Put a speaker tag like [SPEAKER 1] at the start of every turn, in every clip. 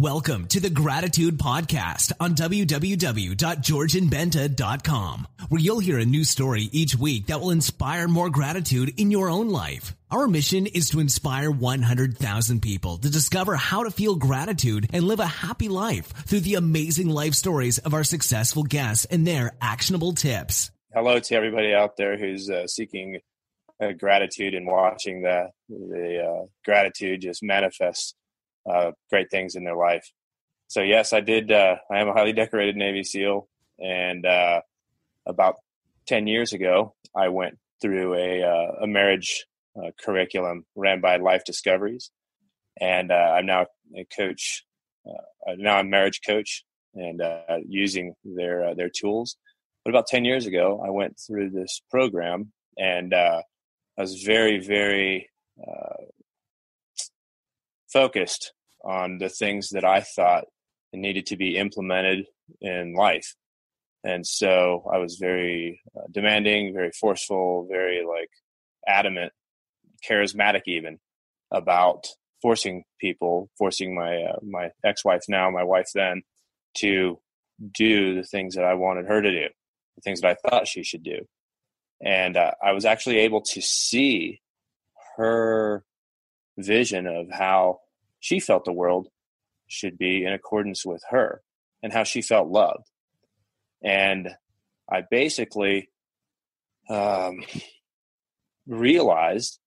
[SPEAKER 1] Welcome to the Gratitude Podcast on www.georgianbenta.com, where you'll hear a new story each week that will inspire more gratitude in your own life. Our mission is to inspire 100,000 people to discover how to feel gratitude and live a happy life through the amazing life stories of our successful guests and their actionable tips.
[SPEAKER 2] Hello to everybody out there who's uh, seeking uh, gratitude and watching the, the uh, gratitude just manifest uh, great things in their life. So yes, I did. Uh, I am a highly decorated Navy SEAL, and uh, about ten years ago, I went through a uh, a marriage uh, curriculum ran by Life Discoveries, and uh, I'm now a coach. now I'm marriage coach and using their their tools. But about ten years ago, I went through this program, and I was very very focused on the things that I thought needed to be implemented in life. And so I was very uh, demanding, very forceful, very like adamant, charismatic even about forcing people, forcing my uh, my ex-wife now, my wife then, to do the things that I wanted her to do, the things that I thought she should do. And uh, I was actually able to see her vision of how she felt the world should be in accordance with her and how she felt loved. And I basically um, realized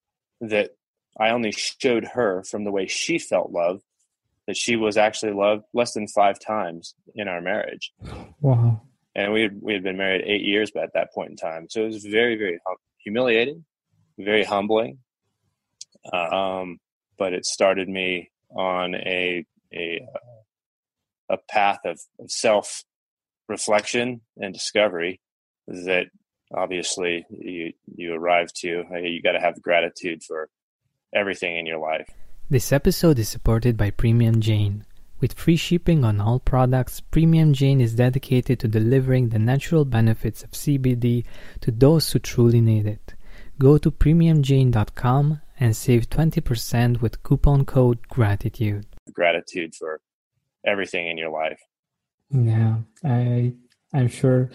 [SPEAKER 2] that I only showed her from the way she felt love that she was actually loved less than five times in our marriage.
[SPEAKER 3] Wow.
[SPEAKER 2] And we had, we had been married eight years by at that point in time. So it was very, very hum- humiliating, very humbling. Um, but it started me on a a a path of, of self reflection and discovery that obviously you you arrive to. You got to have gratitude for everything in your life.
[SPEAKER 3] This episode is supported by Premium Jane. With free shipping on all products, Premium Jane is dedicated to delivering the natural benefits of CBD to those who truly need it. Go to premiumjane.com and save 20% with coupon code gratitude.
[SPEAKER 2] Gratitude for everything in your life.
[SPEAKER 3] Yeah, I I'm sure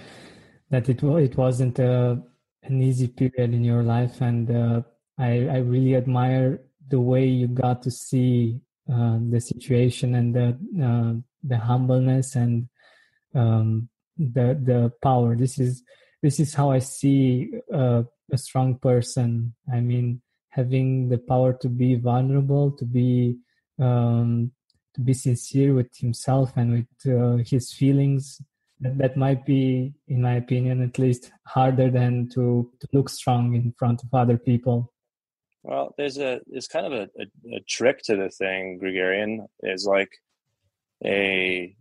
[SPEAKER 3] that it it wasn't a, uh, an easy period in your life, and uh, I I really admire the way you got to see uh, the situation and the uh, the humbleness and um, the the power. This is this is how I see uh, a strong person. I mean, having the power to be vulnerable, to be um, to be sincere with himself and with uh, his feelings. That, that might be, in my opinion, at least harder than to, to look strong in front of other people.
[SPEAKER 2] Well, there's a there's kind of a, a, a trick to the thing, Gregarian. Is like a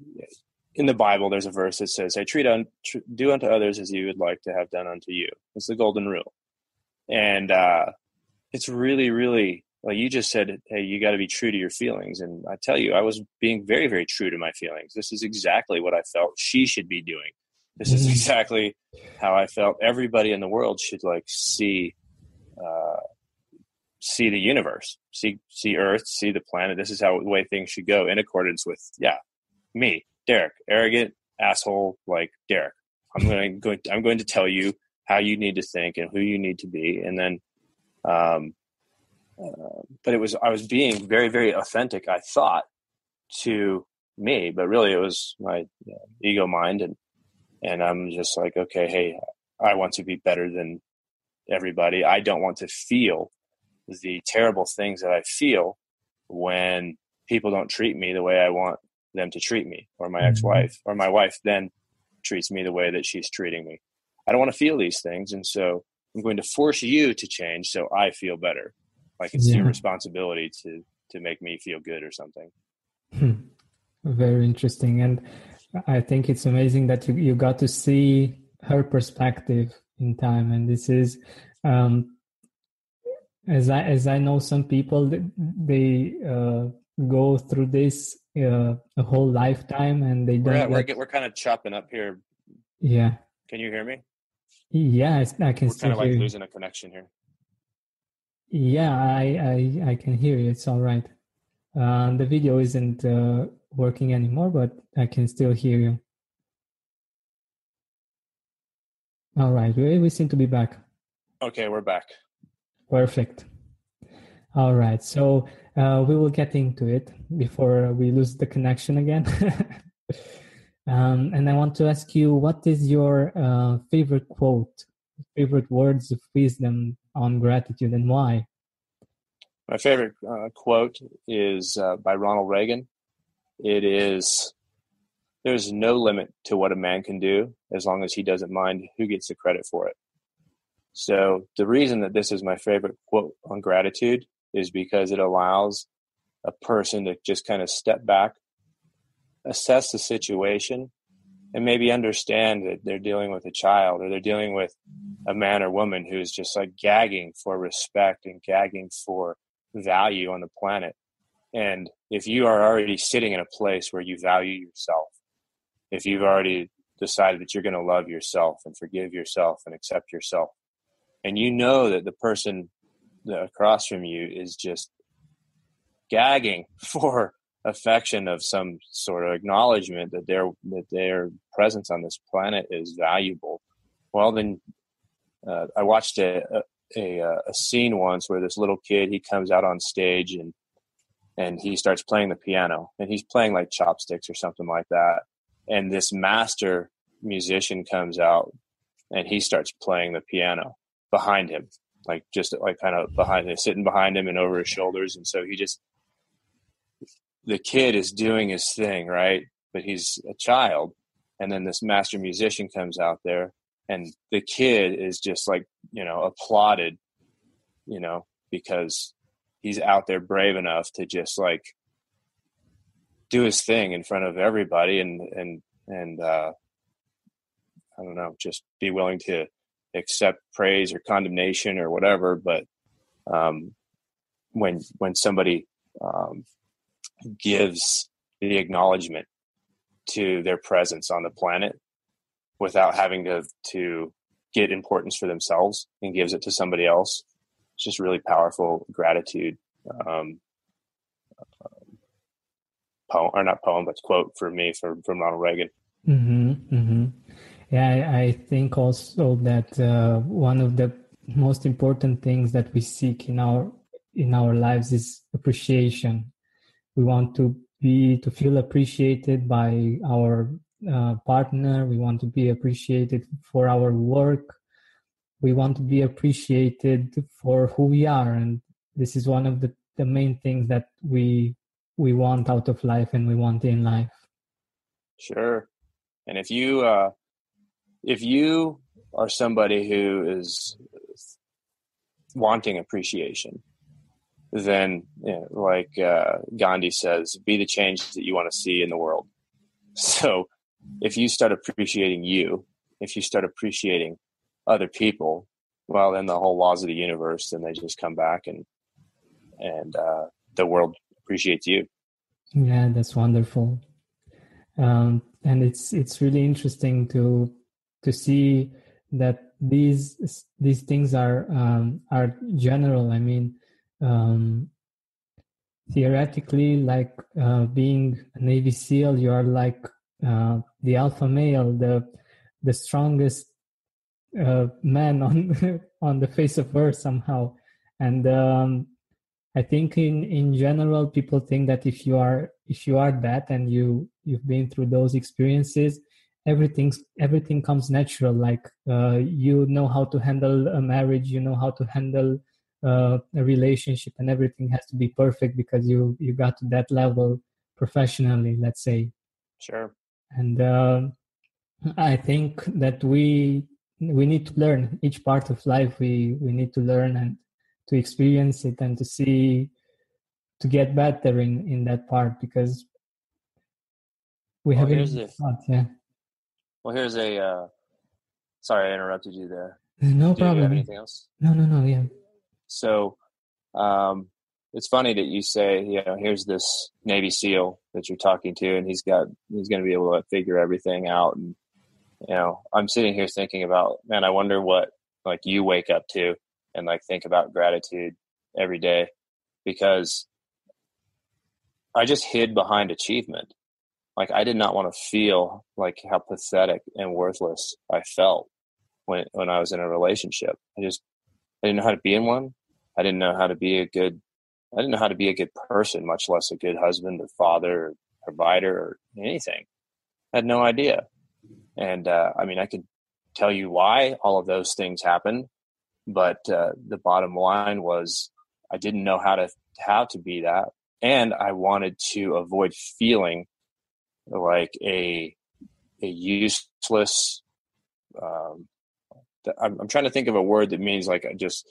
[SPEAKER 2] in the Bible. There's a verse that says, "Hey, treat un, tr- do unto others as you would like to have done unto you." It's the golden rule, and uh, it's really, really like you just said, hey, you got to be true to your feelings. And I tell you, I was being very, very true to my feelings. This is exactly what I felt she should be doing. This is mm-hmm. exactly how I felt. Everybody in the world should like see, uh, see the universe, see see Earth, see the planet. This is how the way things should go in accordance with yeah, me, Darek, arrogant asshole like Darek. I'm going, going I'm going to tell you how you need to think and who you need to be, and then um, uh, but it was I was being very very authentic. I thought to me, but really it was my you know, ego mind, and and I'm just like, okay, hey, I want to be better than everybody. I don't want to feel the terrible things that I feel when people don't treat me the way I want them to treat me, or my mm-hmm. ex-wife, or my wife then treats me the way that she's treating me. I don't want to feel these things, and so I'm going to force you to change so I feel better. Like it's yeah. your responsibility to to make me feel good or something.
[SPEAKER 3] Hmm. Very interesting, and I think it's amazing that you you got to see her perspective in time, and this is. Um, as I as I know, some people they uh, go through this uh, a whole lifetime, and they don't.
[SPEAKER 2] We're, we're, we're kind of chopping up here.
[SPEAKER 3] Yeah.
[SPEAKER 2] Can you hear me?
[SPEAKER 3] Yeah, I can
[SPEAKER 2] We're kind of like losing a connection here.
[SPEAKER 3] Yeah, I, I I can hear you. It's all right. Uh, the video isn't uh, working anymore, but I can still hear you. All right, we, we seem to be back.
[SPEAKER 2] Okay, we're back.
[SPEAKER 3] Perfect. All right, so uh, we will get into it before we lose the connection again. um, and I want to ask you, what is your uh, favorite quote, favorite words of wisdom on gratitude, and why?
[SPEAKER 2] My favorite uh, quote is uh, by Ronald Reagan. It is There's no limit to what a man can do as long as he doesn't mind who gets the credit for it. So, the reason that this is my favorite quote on gratitude is because it allows a person to just kind of step back, assess the situation, and maybe understand that they're dealing with a child or they're dealing with a man or woman who's just like gagging for respect and gagging for value on the planet. And if you are already sitting in a place where you value yourself, if you've already decided that you're going to love yourself and forgive yourself and accept yourself, and you know that the person across from you is just gagging for affection of some sort of acknowledgement that their that their presence on this planet is valuable. Well then uh, i watched a, a, a scene once where this little kid he comes out on stage and and he starts playing the piano and he's playing like chopsticks or something like that. And this master musician comes out and he starts playing the piano behind him like just like kind of behind him sitting behind him and over his shoulders. And so he just the kid is doing his thing right? But he's a child. And then this master musician comes out there and the kid is just like you know applauded you know because he's out there brave enough to just like do his thing in front of everybody and and and uh i don't know just be willing to accept praise or condemnation or whatever. But um when when somebody um gives the acknowledgement to their presence on the planet without having to to get importance for themselves and gives it to somebody else. It's just really powerful gratitude. Um, poem or not poem, but quote for me from from Ronald Reagan.
[SPEAKER 3] Mm-hmm, mm-hmm. Yeah, I, I, think also that uh, one of the most important things that we seek in our in our lives is appreciation. We want to be to feel appreciated by our uh, partner. We want to be appreciated for our work. We want to be appreciated for who we are, and this is one of the, the main things that we we want out of life and we want in life.
[SPEAKER 2] Sure, and if you uh, if you are somebody who is wanting appreciation, then you know, like uh, Gandhi says, be the change that you want to see in the world. So if you start appreciating you, if you start appreciating other people, well, then the whole laws of the universe, then they just come back and and uh, the world appreciates you.
[SPEAKER 3] Yeah, that's wonderful. Um, and it's it's really interesting to to see that these these things are um, are general. I mean, um, theoretically, like uh, being a Navy SEAL, you are like uh, the alpha male, the the strongest uh, man on on the face of earth somehow. And um, I think in in general, people think that if you are if you are that and you you've been through those experiences, everything's everything comes natural. Like uh, you know how to handle a marriage, you know how to handle uh, a relationship, and everything has to be perfect because you you got to that level professionally. Let's say.
[SPEAKER 2] Sure.
[SPEAKER 3] And uh, i think that we we need to learn each part of life. We we need to learn and to experience it and to see to get better in in that part because we well, haven't thought, yeah.
[SPEAKER 2] Well here's a uh sorry i interrupted you there.
[SPEAKER 3] No
[SPEAKER 2] Do
[SPEAKER 3] problem
[SPEAKER 2] you have anything else?
[SPEAKER 3] No no no yeah
[SPEAKER 2] so um it's funny that you say, you know, here's this Navy SEAL that you're talking to, and he's got he's going to be able to figure everything out. And you know, I'm sitting here thinking about, man, I wonder what like you wake up to and like think about gratitude every day, because I just hid behind achievement. Like I did not want to feel like how pathetic and worthless I felt when when I was in a relationship. I just I didn't know how to be in one. I didn't know how to be a good I didn't know how to be a good person, much less a good husband or father or provider or anything. I had no idea. And uh, I mean, I could tell you why all of those things happened, but uh, the bottom line was I didn't know how to how to be that, and I wanted to avoid feeling like a a useless. Um, I'm, I'm trying to think of a word that means like I just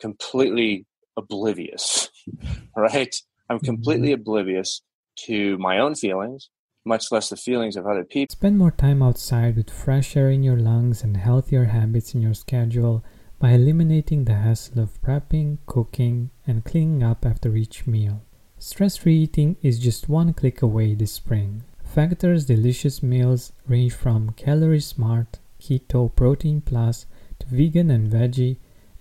[SPEAKER 2] completely oblivious, right? I'm completely mm-hmm. oblivious to my own feelings, much less the feelings of other people.
[SPEAKER 4] Spend more time outside with fresh air in your lungs and healthier habits in your schedule by eliminating the hassle of prepping, cooking, and cleaning up after each meal. Stress free eating is just one click away this spring. Factor's delicious meals range from calorie smart, keto, protein plus, to vegan and veggie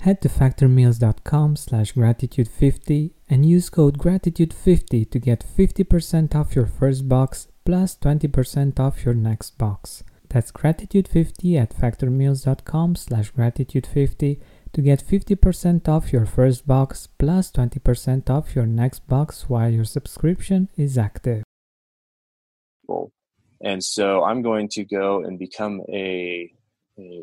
[SPEAKER 4] Head to factormeals.com slash gratitude50 and use code gratitude50 to get 50% off your first box plus 20% off your next box. That's gratitude50 at factormeals.com slash gratitude50 to get 50% off your first box plus 20% off your next box while your subscription is active.
[SPEAKER 2] And so I'm going to go and become a, a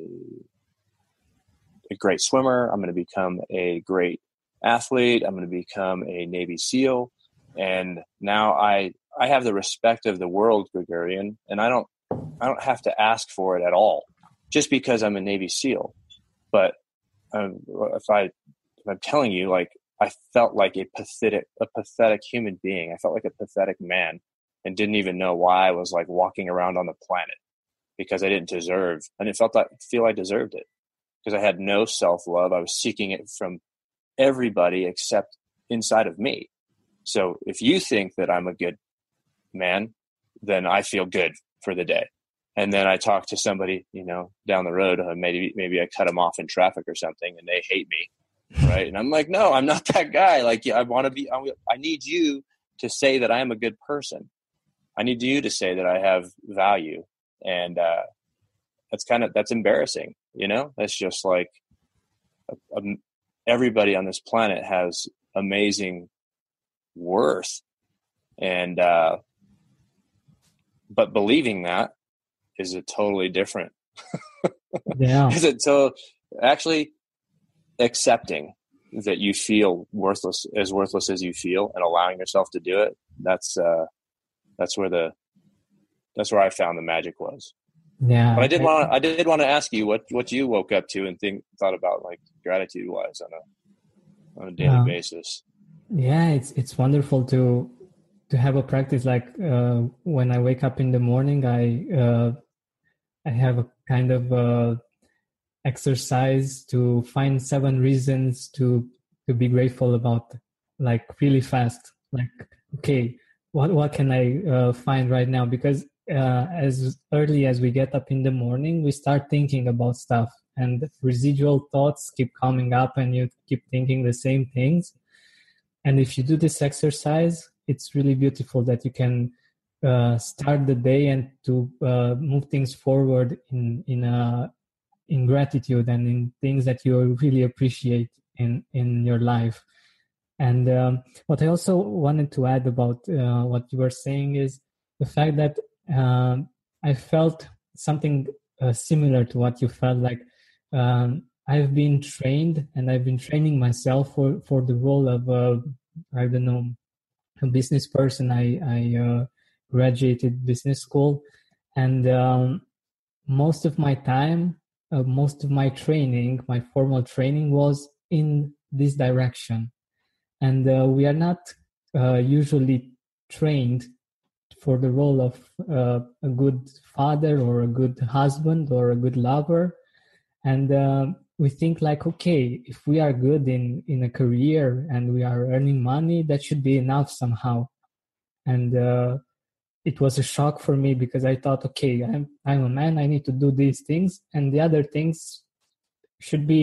[SPEAKER 2] a great swimmer. I'm going to become a great athlete. I'm going to become a Navy SEAL. And now I I have the respect of the world, Gregorian, and I don't I don't have to ask for it at all, just because I'm a Navy SEAL. But um, if I if I'm telling you, like I felt like a pathetic a pathetic human being. I felt like a pathetic man, and didn't even know why I was like walking around on the planet because I didn't deserve. I didn't felt that feel I deserved it because I had no self love. I was seeking it from everybody except inside of me. So if you think that I'm a good man, then I feel good for the day. And then I talk to somebody, you know, down the road. Uh, maybe maybe I cut them off in traffic or something, and they hate me, right? And I'm like, no, I'm not that guy. Like, I want to be. I need you to say that I am a good person. I need you to say that I have value, and uh, that's kind of that's embarrassing you know? That's just like everybody on this planet has amazing worth. And uh but believing that is a totally different
[SPEAKER 3] yeah.
[SPEAKER 2] is it so actually accepting that you feel worthless as worthless as you feel and allowing yourself to do it that's uh that's where the that's where i found the magic was
[SPEAKER 3] yeah.
[SPEAKER 2] But I did want I did want to ask you what what you woke up to and think thought about like gratitude wise on a on a daily basis.
[SPEAKER 3] Yeah, it's it's wonderful to to have a practice like uh, when I wake up in the morning, I uh, I have a kind of uh, exercise to find seven reasons to to be grateful about, like really fast. Like okay, what what can I uh, find right now? Because uh, as early as we get up in the morning, we start thinking about stuff, and residual thoughts keep coming up, and you keep thinking the same things. And if you do this exercise, it's really beautiful that you can uh, start the day and to uh, move things forward in in a in gratitude and in things that you really appreciate in in your life. And um, what I also wanted to add about uh, what you were saying is the fact that um, I felt something uh, similar to what you felt like. Um, I've been trained and I've been training myself for, for the role of, uh, I don't know, a business person. I, I uh, graduated business school and um, most of my time, uh, most of my training, my formal training was in this direction. And uh, we are not uh, usually trained for the role of uh, a good father or a good husband or a good lover. And uh, we think like okay if we are good in in a career and we are earning money that should be enough somehow. And uh, it was a shock for me because i thought okay i'm i'm a man i need to do these things. And the other things should be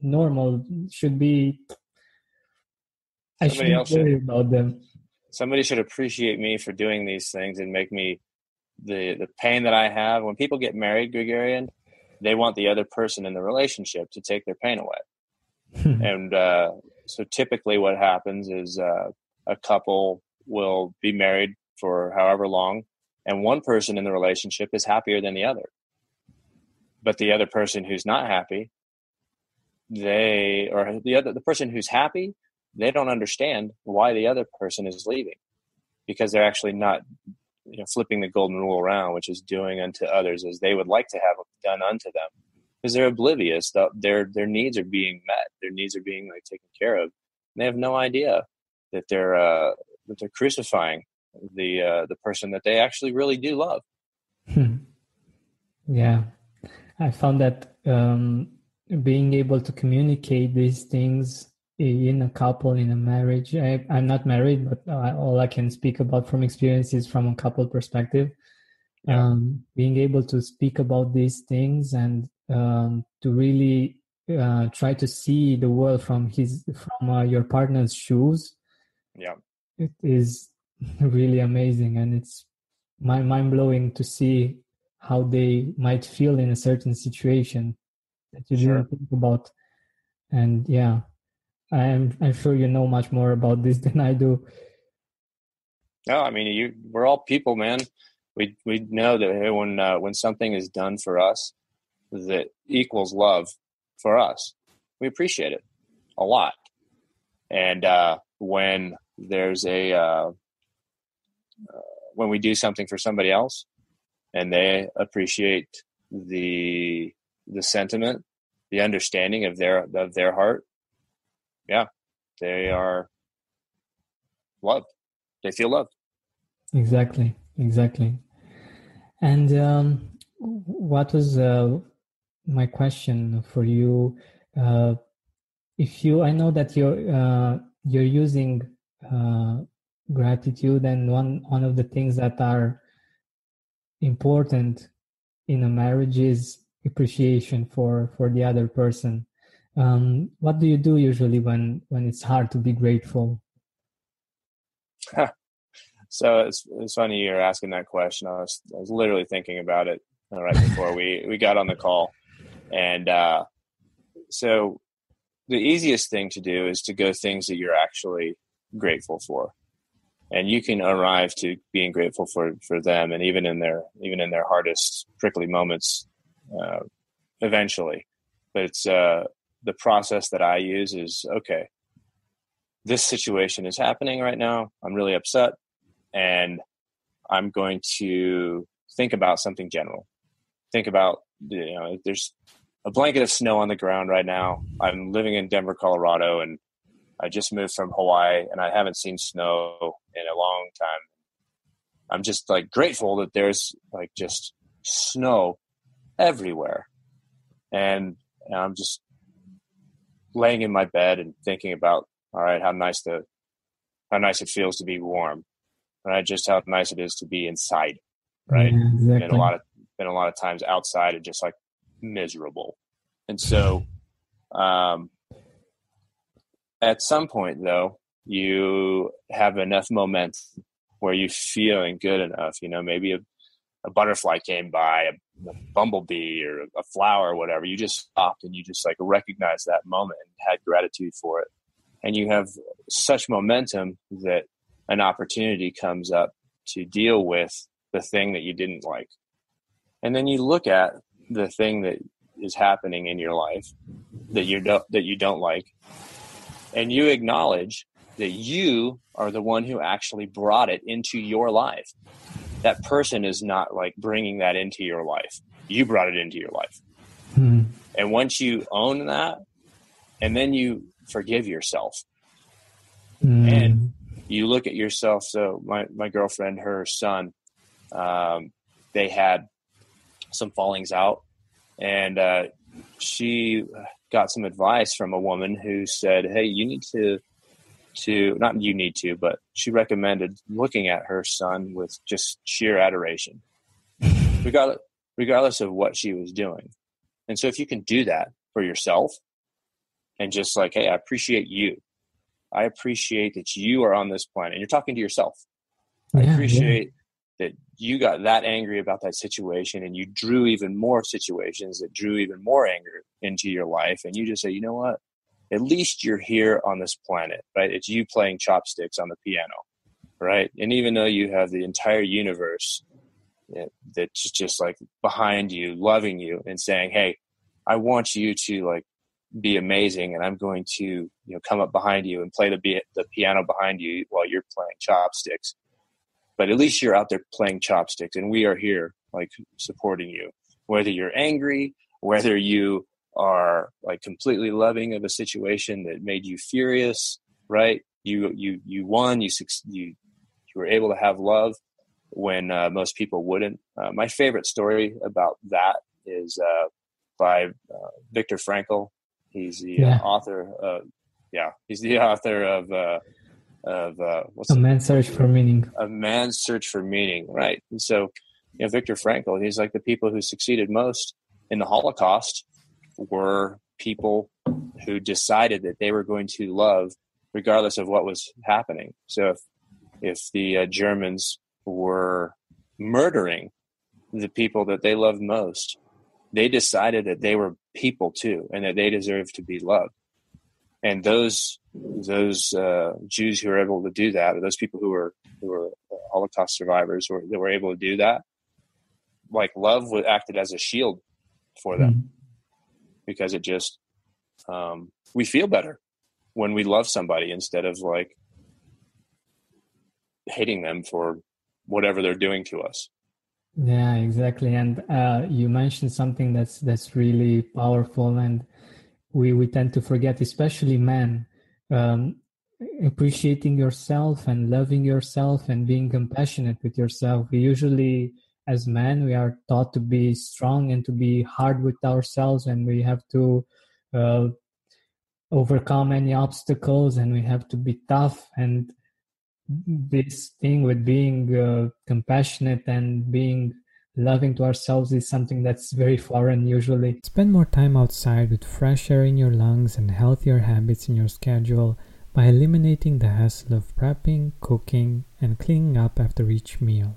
[SPEAKER 3] normal should be i
[SPEAKER 2] Somebody
[SPEAKER 3] shouldn't worry
[SPEAKER 2] should.
[SPEAKER 3] about them
[SPEAKER 2] somebody should appreciate me for doing these things and make me the the pain that I have. When people get married, Gregarian, they want the other person in the relationship to take their pain away. and uh, so typically, what happens is uh, a couple will be married for however long, and one person in the relationship is happier than the other. But the other person who's not happy, they or the other the person who's happy, they don't understand why the other person is leaving. Because they're actually not you know flipping the golden rule around which is doing unto others as they would like to have done unto them. Because they're oblivious. That their their needs are being met. Their needs are being like taken care of. And they have no idea that they're uh that they're crucifying the uh the person that they actually really do love.
[SPEAKER 3] Yeah. I found that um being able to communicate these things in a couple in a marriage. I, i'm not married but uh, all i can speak about from experience is from a couple perspective. Um, being able to speak about these things and um, to really uh, try to see the world from his from uh, your partner's shoes.
[SPEAKER 2] Yeah.
[SPEAKER 3] It is really amazing and it's mind blowing to see how they might feel in a certain situation that you
[SPEAKER 2] Sure.
[SPEAKER 3] didn't think about and yeah i'm i'm sure you know much more about this than i do
[SPEAKER 2] No, I mean you. We're all people, man. We we know that when uh, when something is done for us that equals love for us, we appreciate it a lot. And uh, when there's a uh, uh, when we do something for somebody else, and they appreciate the the sentiment, the understanding of their of their heart, yeah, they are loved. They feel loved.
[SPEAKER 3] exactly exactly and um, what was uh, my question for you uh, if you i know that you're uh, you're using uh, gratitude and one one of the things that are important in a marriage is appreciation for for the other person. Um, what do you do usually when when it's hard to be grateful?
[SPEAKER 2] So it's it's funny you're asking that question. I was I was literally thinking about it uh, right before we we got on the call, and uh, so the easiest thing to do is to go things that you're actually grateful for, and you can arrive to being grateful for for them, and even in their even in their hardest prickly moments, uh, eventually. But it's uh, the process that I use is okay. This situation is happening right now. I'm really upset and I'm going to think about something general. Think about you know, there's a blanket of snow on the ground right now. I'm living in Denver, Colorado, and I just moved from Hawaii, and I haven't seen snow in a long time. I'm just like grateful that there's like just snow everywhere, and, and I'm just laying in my bed and thinking about all right, how nice the how nice it feels to be warm right? Just how nice it is to be inside, right?
[SPEAKER 3] Yeah, exactly.
[SPEAKER 2] Been a lot of been a lot of times outside and just like miserable, and so um, at some point though, you have enough momentum where you're feeling good enough. You know, maybe a, a butterfly came by, a, a bumblebee or a flower or whatever. You just stopped and you just like recognized that moment and had gratitude for it, and you have such momentum that an opportunity comes up to deal with the thing that you didn't like. And then you look at the thing that is happening in your life that you don't that you don't like and you acknowledge that you are the one who actually brought it into your life. That person is not like bringing that into your life. You brought it into your life. Mm-hmm. And once you own that, and then you forgive yourself, mm-hmm. and you look at yourself. So my my girlfriend, her son, um, they had some fallings out, and uh, she got some advice from a woman who said, "Hey, you need to." To not you need to, but she recommended looking at her son with just sheer adoration, regardless regardless of what she was doing. And so if you can do that for yourself and just like, hey, I appreciate you. I appreciate that you are on this planet and you're talking to yourself. I appreciate yeah. that you got that angry about that situation and you drew even more situations that drew even more anger into your life. And you just say, you know what? At least you're here on this planet, right? It's you playing chopsticks on the piano, right? And even though you have the entire universe that's just like behind you, loving you, and saying, "Hey, I want you to like be amazing, and I'm going to you know come up behind you and play the the piano behind you while you're playing chopsticks." But at least you're out there playing chopsticks, and we are here like supporting you, whether you're angry, whether you are like completely loving of a situation that made you furious, right? You you you won, you you you were able to have love when uh, most people wouldn't. Uh, my favorite story about that is uh, by uh, Viktor Frankl. He's the uh, yeah. author of yeah, he's the author of uh, of what's
[SPEAKER 3] a man's search for meaning.
[SPEAKER 2] A man's search for meaning, right? And so, you know, Viktor Frankl, he's like the people who succeeded most in the Holocaust were people who decided that they were going to love regardless of what was happening. So if if the uh, Germans were murdering the people that they loved most, they decided that they were people too, and that they deserved to be loved. And those those uh, Jews who were able to do that, or those people who were who were Holocaust survivors, or that were able to do that, like love acted as a shield for them, mm-hmm. Because it just um, we feel better when we love somebody instead of like hating them for whatever they're doing to us.
[SPEAKER 3] Yeah exactly. And uh, you mentioned something that's that's really powerful and we we tend to forget especially men um, appreciating yourself and loving yourself and being compassionate with yourself. We usually as men we are taught to be strong and to be hard with ourselves and we have to uh, overcome any obstacles and we have to be tough and this thing with being uh, compassionate and being loving to ourselves is something that's very foreign usually.
[SPEAKER 4] Spend more time outside with fresh air in your lungs and healthier habits in your schedule by eliminating the hassle of prepping, cooking, and cleaning up after each meal.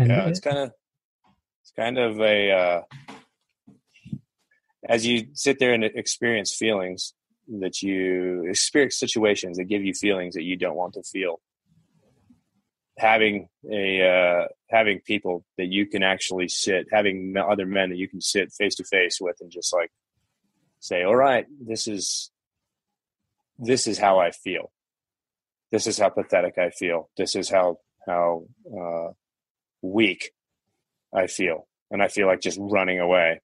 [SPEAKER 2] And yeah, it's kind of it's kind of a uh, as you sit there and experience feelings that you experience situations that give you feelings that you don't want to feel. Having a uh, having people that you can actually sit having other men that you can sit face to face with and just like say all right this is this is how i feel. This is how pathetic i feel. This is how how uh, weak. I feel, and I feel like just running away,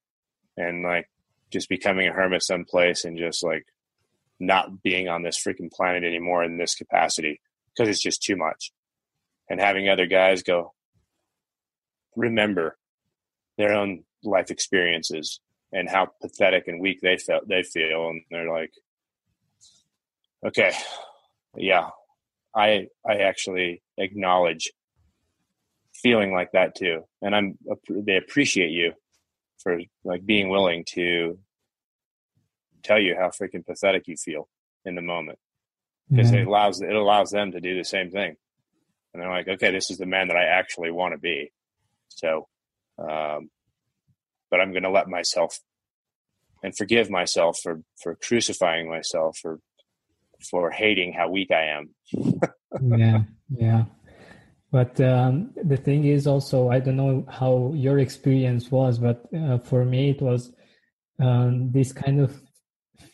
[SPEAKER 2] and like just becoming a hermit someplace, and just like not being on this freaking planet anymore in this capacity because it's just too much. And having other guys go, remember their own life experiences and how pathetic and weak they felt they feel and they're like okay yeah i i actually acknowledge feeling like that too. And i'm they appreciate you for like being willing to tell you how freaking pathetic you feel in the moment. Because yeah. it allows it allows them to do the same thing. And they're like okay this is the man that i actually want to be. So um, but i'm going to let myself and forgive myself for for crucifying myself for for hating how weak i am.
[SPEAKER 3] Yeah yeah but um, the thing is also i don't know how your experience was but uh, for me it was um, this kind of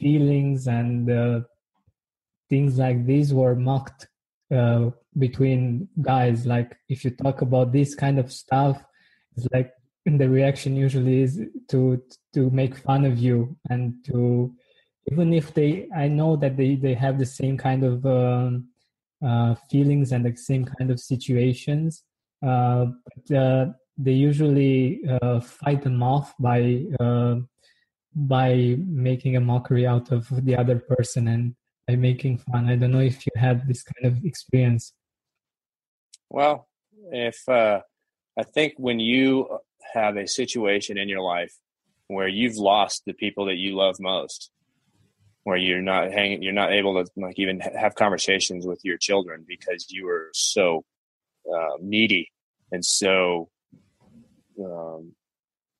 [SPEAKER 3] feelings and uh, things like these were mocked uh, between guys. Like if you talk about this kind of stuff it's like the reaction usually is to to make fun of you and to even if they i know that they they have the same kind of um, uh, feelings and the same kind of situations. Uh, but uh, they usually uh, fight them off by uh, by making a mockery out of the other person and by making fun. I don't know if you had this kind of experience.
[SPEAKER 2] Well if i think when you have a situation in your life where you've lost the people that you love most where you're not hanging you're not able to like even have conversations with your children because you were so uh, needy and so um,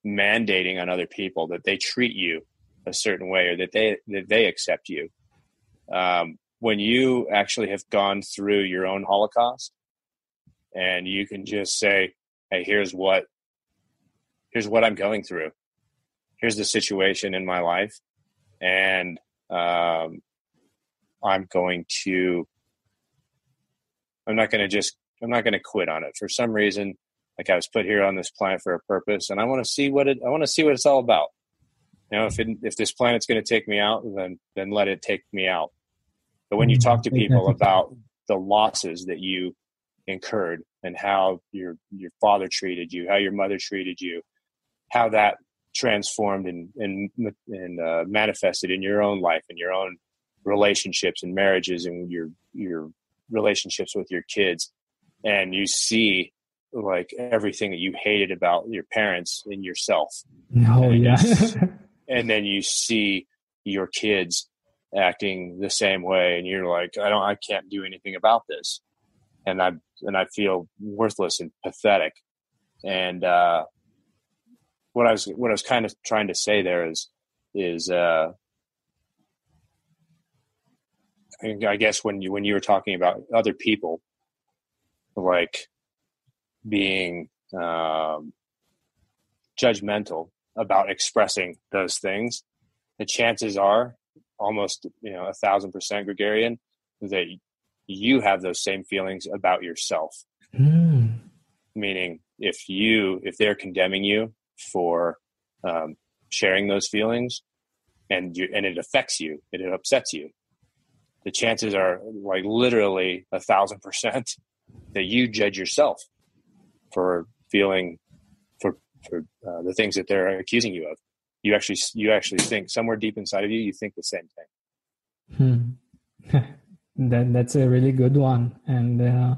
[SPEAKER 2] mandating on other people that they treat you a certain way or that they that they accept you um, when you actually have gone through your own holocaust and you can just say hey here's what here's what I'm going through. Here's the situation in my life, and um, I'm going to. I'm not going to just. I'm not going to quit on it for some reason. Like I was put here on this planet for a purpose, and I want to see what it. I want to see what it's all about. You know, if it, if this planet's going to take me out, then then let it take me out. But when you talk to people about the losses that you incurred and how your your father treated you, how your mother treated you, how that transformed and and, and uh, manifested in your own life and your own relationships and marriages and your your relationships with your kids. And you see like everything that you hated about your parents in yourself.
[SPEAKER 3] Oh
[SPEAKER 2] and
[SPEAKER 3] yeah.
[SPEAKER 2] and then you see your kids acting the same way and you're like i don't i can't do anything about this. And i and i feel worthless and pathetic. And uh what I was what I was kind of trying to say there is is uh, I guess when you when you were talking about other people, like being um, judgmental about expressing those things, the chances are almost you know a thousand percent Gregarian that you have those same feelings about yourself. Mm. Meaning, if you if they're condemning you for um, sharing those feelings and you and it affects you and it upsets you. The chances are like literally a thousand percent that you judge yourself for feeling for for uh, the things that they're accusing you of. You actually you actually think somewhere deep inside of you you think the same
[SPEAKER 3] thing. Hmm. that that's a really good one and uh,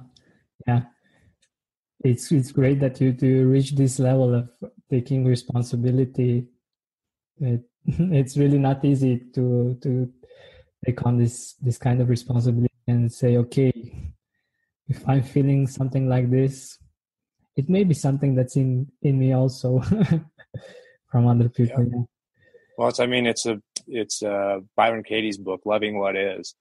[SPEAKER 3] yeah. It's it's great that you to reach this level of taking responsibility it, it's really not easy to to take on this this kind of responsibility and say okay if i'm feeling something like this it may be something that's in in me also from other people
[SPEAKER 2] yeah. Well it's i mean it's a it's uh byron katie's book loving what is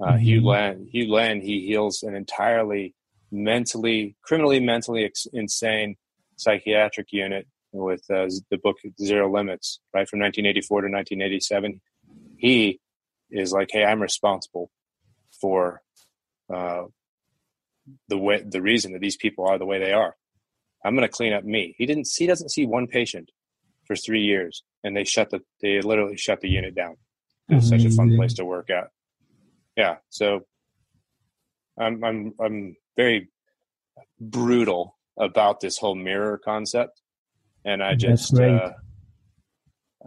[SPEAKER 2] uh, mm-hmm. Hew Len Hew Len he heals an entirely mentally criminally mentally ex- insane psychiatric unit with uh, the book Zero Limits, right from 1984 to 1987. He is like, hey, I'm responsible for uh, the way, the reason that these people are the way they are, I'm going to clean up me. He didn't. He doesn't see one patient for three years, and they shut the. They literally shut the unit down. It's such a fun place to work at. Yeah. So I'm I'm I'm very brutal about this whole mirror concept, and I just uh,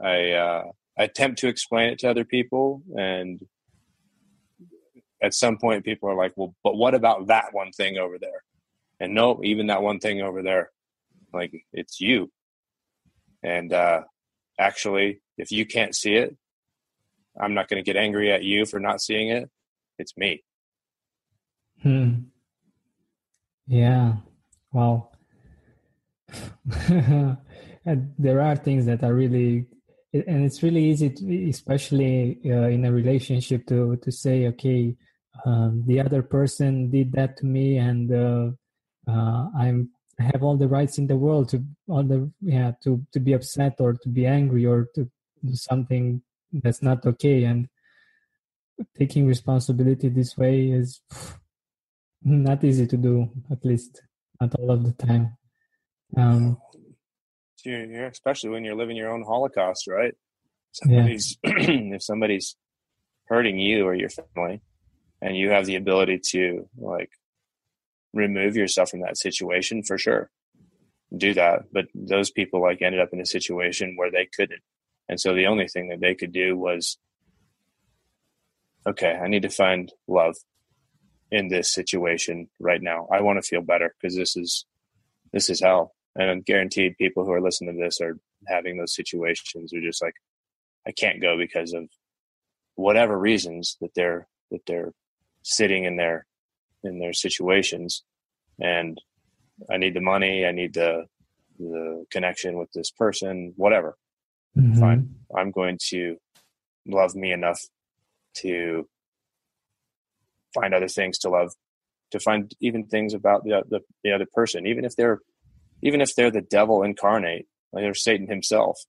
[SPEAKER 2] I uh, I attempt to explain it to other people, and at some point, people are like, "Well, but what about that one thing over there?" And no, even that one thing over there, like it's you. And uh, actually, if you can't see it, I'm not going to get angry at you for not seeing it. It's me.
[SPEAKER 3] Hmm. Yeah. Wow. there are things that are really, and it's really easy, to, especially uh, in a relationship, to to say, okay, um, the other person did that to me, and uh, uh, I'm I have all the rights in the world to all the yeah to to be upset or to be angry or to do something that's not okay. And taking responsibility this way is not easy to do at least not all of the time um
[SPEAKER 2] yeah, especially when you're living your own holocaust right? Somebody's yeah. if somebody's hurting you or your family and you have the ability to like remove yourself from that situation for sure do that. But those people like ended up in a situation where they couldn't. And so the only thing that they could do was okay i need to find love in this situation right now. I want to feel better because this is this is hell and i'm guaranteed people who are listening to this are having those situations are just like i can't go because of whatever reasons that they're that they're sitting in their in their situations. And i need the money i need the the connection with this person whatever. Mm-hmm. fine. I'm going to love me enough to find other things to love to find even things about the, the, the other person even if they're even if they're the devil incarnate like they're satan himself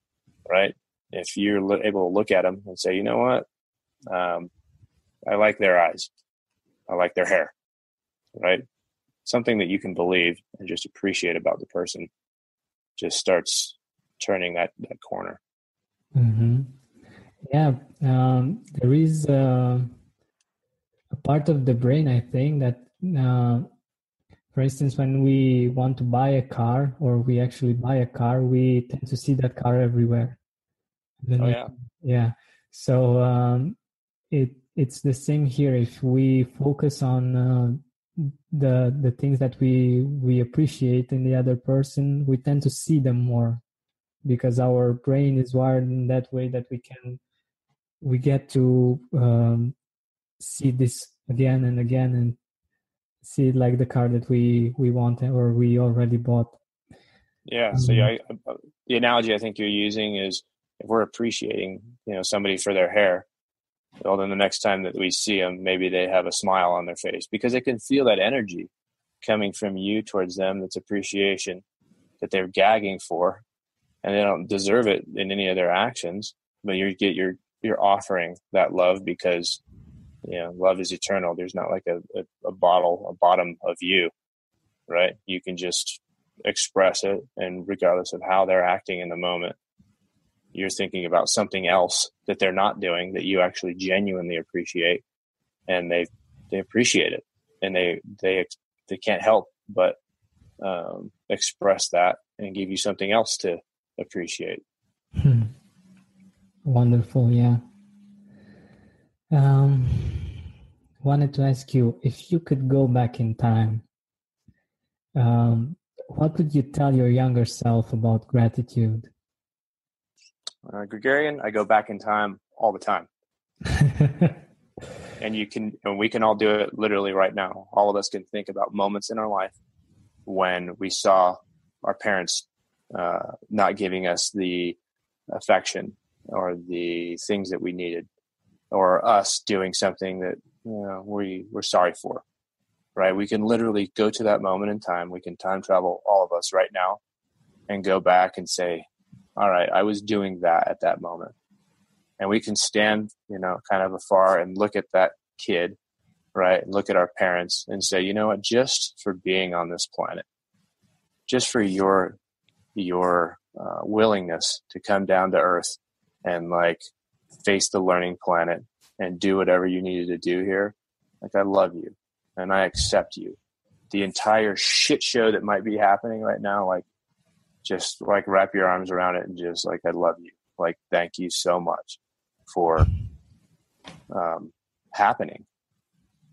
[SPEAKER 2] right if you're able to look at them and say you know what um, i like their eyes I like their hair, right? Something that you can believe and just appreciate about the person just starts turning that, that corner.
[SPEAKER 3] Mm-hmm. Yeah, um, there is uh, a part of the brain, I think, that, uh, for instance, when we want to buy a car or we actually buy a car, we tend to see that car everywhere.
[SPEAKER 2] oh, yeah.
[SPEAKER 3] yeah. So um, it it's the same here if we focus on uh, the the things that we we appreciate in the other person we tend to see them more because our brain is wired in that way that we can we get to um, see this again and again and see it like the car that we we want or we already bought
[SPEAKER 2] yeah so yeah mm-hmm. I, the analogy i think you're using is if we're appreciating you know somebody for their hair well then the next time that we see them maybe they have a smile on their face because they can feel that energy coming from you towards them that's appreciation that they're gagging for and they don't deserve it in any of their actions but you get your you're offering that love because you know love is eternal. There's not like a, a, a bottle a bottom of you right? You can just express it and regardless of how they're acting in the moment you're thinking about something else that they're not doing that you actually genuinely appreciate and they they appreciate it and they they they can't help but um, express that and give you something else to appreciate.
[SPEAKER 3] Hmm. wonderful yeah um wanted to ask you if you could go back in time um what would you tell your younger self about gratitude
[SPEAKER 2] uh, Georgian, I go back in time all the time. and you can, and we can all do it literally right now. All of us can think about moments in our life when we saw our parents uh, not giving us the affection or the things that we needed, or us doing something that you know, we're sorry for. Right? We can literally go to that moment in time. We can time travel, all of us, right now, and go back and say, all right, I was doing that at that moment. And we can stand, you know, kind of afar and look at that kid, right? Look at our parents and say, you know what, just for being on this planet, just for your your uh, willingness to come down to earth and like face the learning planet and do whatever you needed to do here. Like I love you and I accept you. The entire shit show that might be happening right now, like just like wrap your arms around it and just like I love you. Like thank you so much for um, happening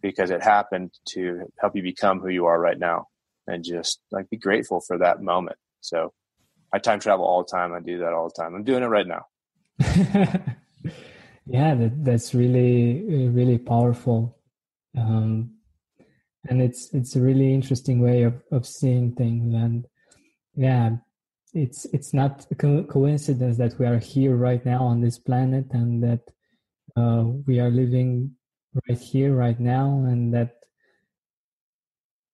[SPEAKER 2] because it happened to help you become who you are right now and just like be grateful for that moment. So I time travel all the time. I do that all the time. I'm doing it right now.
[SPEAKER 3] yeah, that, that's really, really powerful. Um, and it's, it's a really interesting way of, of seeing things. And yeah, it's, it's not a co- coincidence that we are here right now on this planet and that uh, we are living right here, right now, and that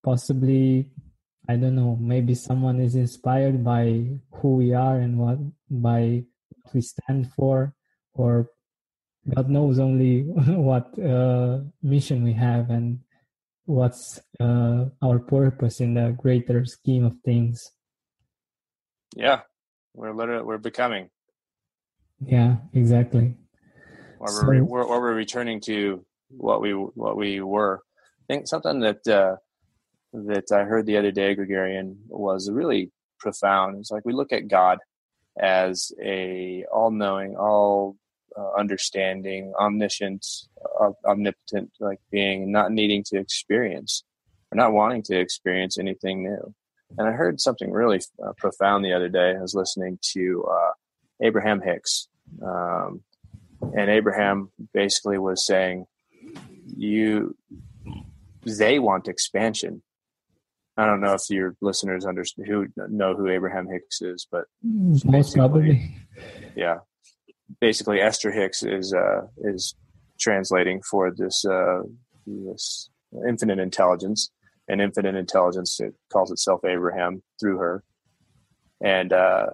[SPEAKER 3] possibly I don't know, maybe someone is inspired by who we are and what by what we stand for, or God knows only what uh, mission we have and what's uh, our purpose in the greater scheme of things.
[SPEAKER 2] Yeah, we're literally we're becoming.
[SPEAKER 3] Yeah, exactly.
[SPEAKER 2] Or we're, we're, or we're returning to what we what we were. I think something that uh, that I heard the other day, Georgian, was really profound. It's like we look at God as a all-knowing, all uh, understanding, omniscient, uh, omnipotent like being, not needing to experience or not wanting to experience anything new. And I heard something really uh, profound the other day. I was listening to uh, Abraham Hicks, um, and Abraham basically was saying, "You, they want expansion, I don't know if your listeners understand who know who Abraham Hicks is, but
[SPEAKER 3] most probably,
[SPEAKER 2] yeah. Basically, Esther Hicks is uh, is translating for this uh, this infinite intelligence, and infinite intelligence it calls itself Abraham through her, and uh,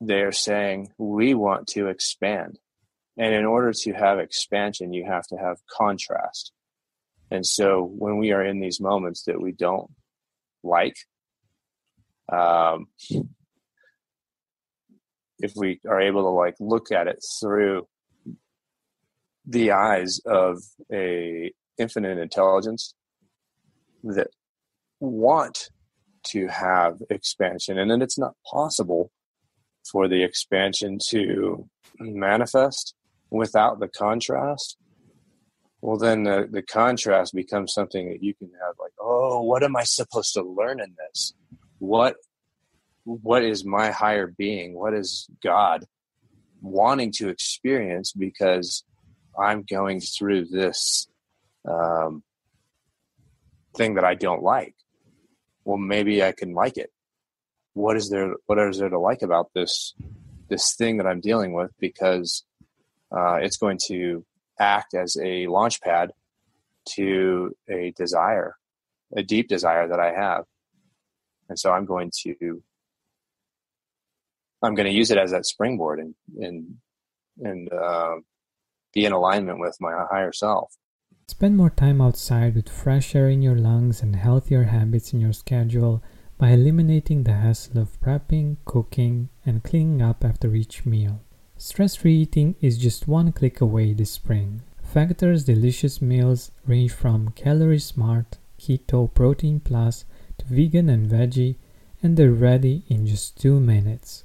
[SPEAKER 2] they are saying we want to expand, and in order to have expansion, you have to have contrast, and so when we are in these moments that we don't like. Um, if we are able to like look at it through the eyes of a infinite intelligence that want to have expansion and then it's not possible for the expansion to manifest without the contrast well then the, the contrast becomes something that you can have like oh what am i supposed to learn in this? What what is my higher being? What is god wanting to experience? Because i'm going through this um, thing that i don't like. Well maybe i can like it. What is there what is there to like about this this thing that i'm dealing with? Because uh, it's going to act as a launch pad to a desire, a deep desire that I have. And so I'm going to I'm going to use it as that springboard and and and uh, be in alignment with my higher self.
[SPEAKER 4] Spend more time outside with fresh air in your lungs and healthier habits in your schedule by eliminating the hassle of prepping, cooking, and cleaning up after each meal. Stress free eating is just one click away this spring. Factor's delicious meals range from calorie smart, keto, protein plus to vegan and veggie, and they're ready in just two minutes.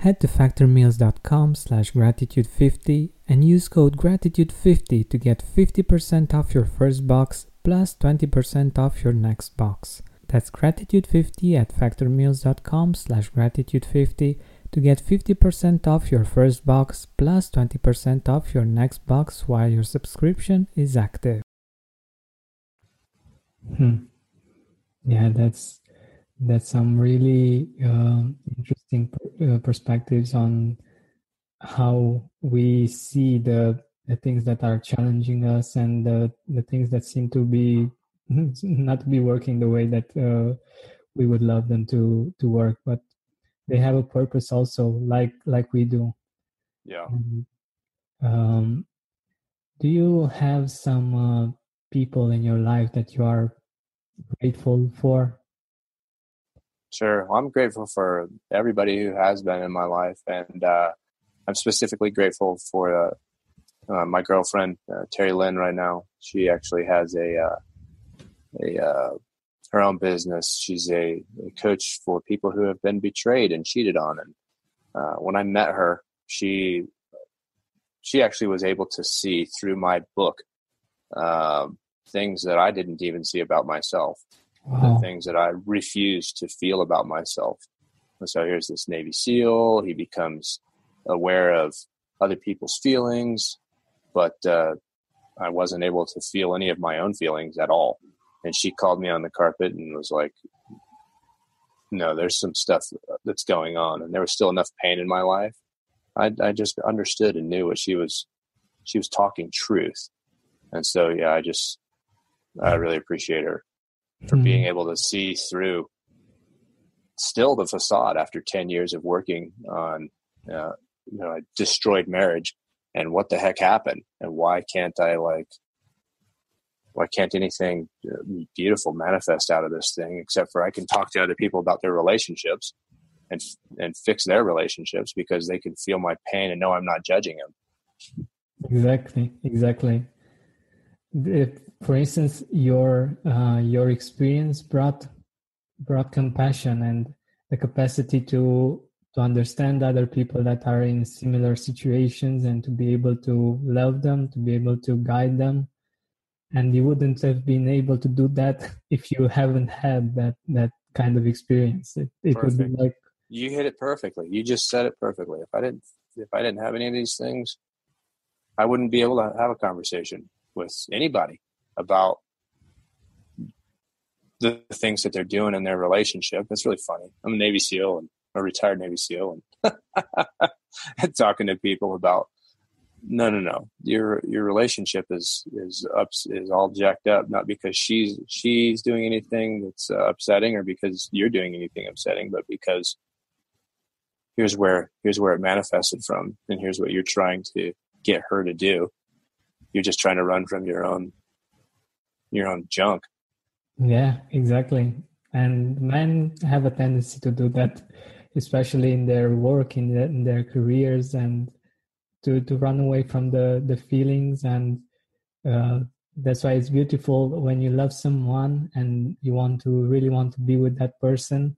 [SPEAKER 4] Head to factormeals.com slash gratitude50 and use code gratitude50 to get 50% off your first box plus 20% off your next box. That's gratitude50 at factormeals.com slash gratitude50 to get 50% off your first box plus 20% off your next box while your subscription is active.
[SPEAKER 3] Hmm. Yeah, that's that's some really uh, interesting uh, perspectives on how we see the the things that are challenging us and the the things that seem to be not to be working the way that uh, we would love them to to work. But they have a purpose also like like we do.
[SPEAKER 2] Yeah.
[SPEAKER 3] Um, do you have some uh, people in your life that you are grateful for
[SPEAKER 2] sure well, i'm grateful for everybody who has been in my life and uh, i'm specifically grateful for uh, uh my girlfriend uh, terry lynn right now she actually has a uh, a her own business. She's a, a, coach for people who have been betrayed and cheated on. And uh, when I met her, she she actually was able to see through my book uh, things that I didn't even see about myself, wow. the things that I refused to feel about myself. And so here's this Navy SEAL. He becomes aware of other people's feelings, but uh, I wasn't able to feel any of my own feelings at all and she called me on the carpet and was like no there's some stuff that's going on and there was still enough pain in my life i, I just understood and knew what she was she was talking truth and so yeah i just i really appreciate her for mm-hmm. being able to see through still the facade after 10 years of working on uh, you know a destroyed marriage and what the heck happened and why can't i like why can't anything uh, beautiful manifest out of this thing except for I can talk to other people about their relationships and and fix their relationships because they can feel my pain and know I'm not judging them.
[SPEAKER 3] Exactly, exactly. If, for instance, your uh, your experience brought brought compassion and the capacity to to understand other people that are in similar situations and to be able to love them, to be able to guide them. And you wouldn't have been able to do that if you haven't had that that kind of experience. It, it would be like
[SPEAKER 2] you hit it perfectly. You just said it perfectly. If i didn't if i didn't have any of these things i wouldn't be able to have a conversation with anybody about the things that they're doing in their relationship. It's really funny. I'm a navy seal and a retired navy seal and talking to people about no no no. Your your relationship is is up is all jacked up not because she's she's doing anything that's uh, upsetting or because you're doing anything upsetting but because here's where here's where it manifested from and here's what you're trying to get her to do. You're just trying to run from your own your own junk.
[SPEAKER 3] Yeah exactly. And men have a tendency to do that especially in their work in, the, in their careers and to to run away from the the feelings. And uh, that's why it's beautiful when you love someone and you want to really want to be with that person